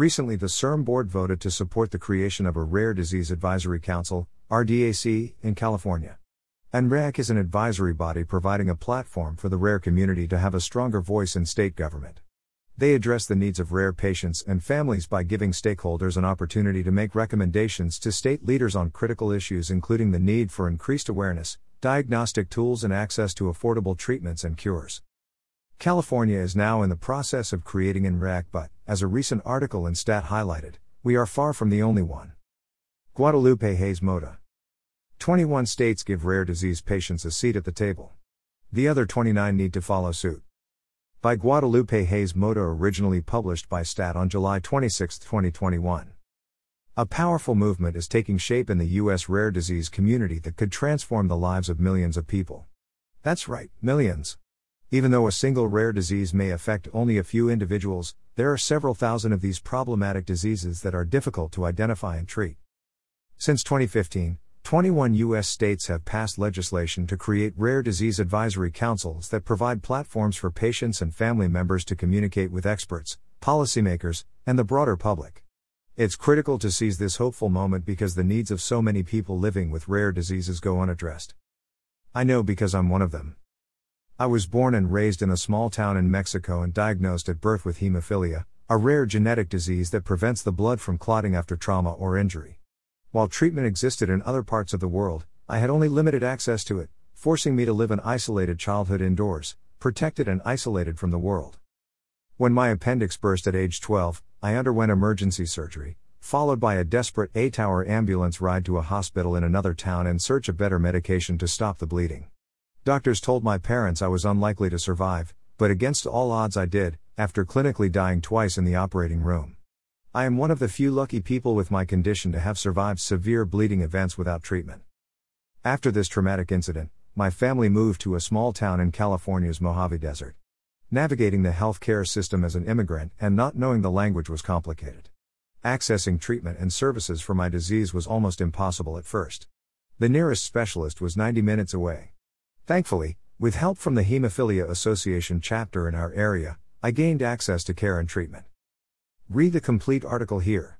Recently, the CIRM board voted to support the creation of a Rare Disease Advisory Council, RDAC, in California. An RDAC is an advisory body providing a platform for the rare community to have a stronger voice in state government. They address the needs of rare patients and families by giving stakeholders an opportunity to make recommendations to state leaders on critical issues, including the need for increased awareness, diagnostic tools, and access to affordable treatments and cures. California is now in the process of creating an RDAC, but, as a recent article in Stat highlighted, we are far from the only one. Guadalupe Hayes Mota. 21 states give rare disease patients a seat at the table. The other 29 need to follow suit. By Guadalupe Hayes Mota, originally published by Stat on July 26, 2021. A powerful movement is taking shape in the U.S. rare disease community that could transform the lives of millions of people. That's right, millions. Even though a single rare disease may affect only a few individuals, there are several thousand of these problematic diseases that are difficult to identify and treat. Since 2015, 21 U.S. states have passed legislation to create rare disease advisory councils that provide platforms for patients and family members to communicate with experts, policymakers, and the broader public. It's critical to seize this hopeful moment because the needs of so many people living with rare diseases go unaddressed. I know because I'm one of them. I was born and raised in a small town in Mexico and diagnosed at birth with hemophilia, a rare genetic disease that prevents the blood from clotting after trauma or injury. While treatment existed in other parts of the world, I had only limited access to it, forcing me to live an isolated childhood indoors, protected and isolated from the world. When my appendix burst at age 12, I underwent emergency surgery, followed by a desperate 8 hour ambulance ride to a hospital in another town in search of better medication to stop the bleeding. Doctors told my parents I was unlikely to survive, but against all odds I did, after clinically dying twice in the operating room. I am one of the few lucky people with my condition to have survived severe bleeding events without treatment. After this traumatic incident, my family moved to a small town in California's Mojave Desert. Navigating the healthcare system as an immigrant and not knowing the language was complicated. Accessing treatment and services for my disease was almost impossible at first. The nearest specialist was 90 minutes away. Thankfully, with help from the Hemophilia Association chapter in our area, I gained access to care and treatment. Read the complete article here.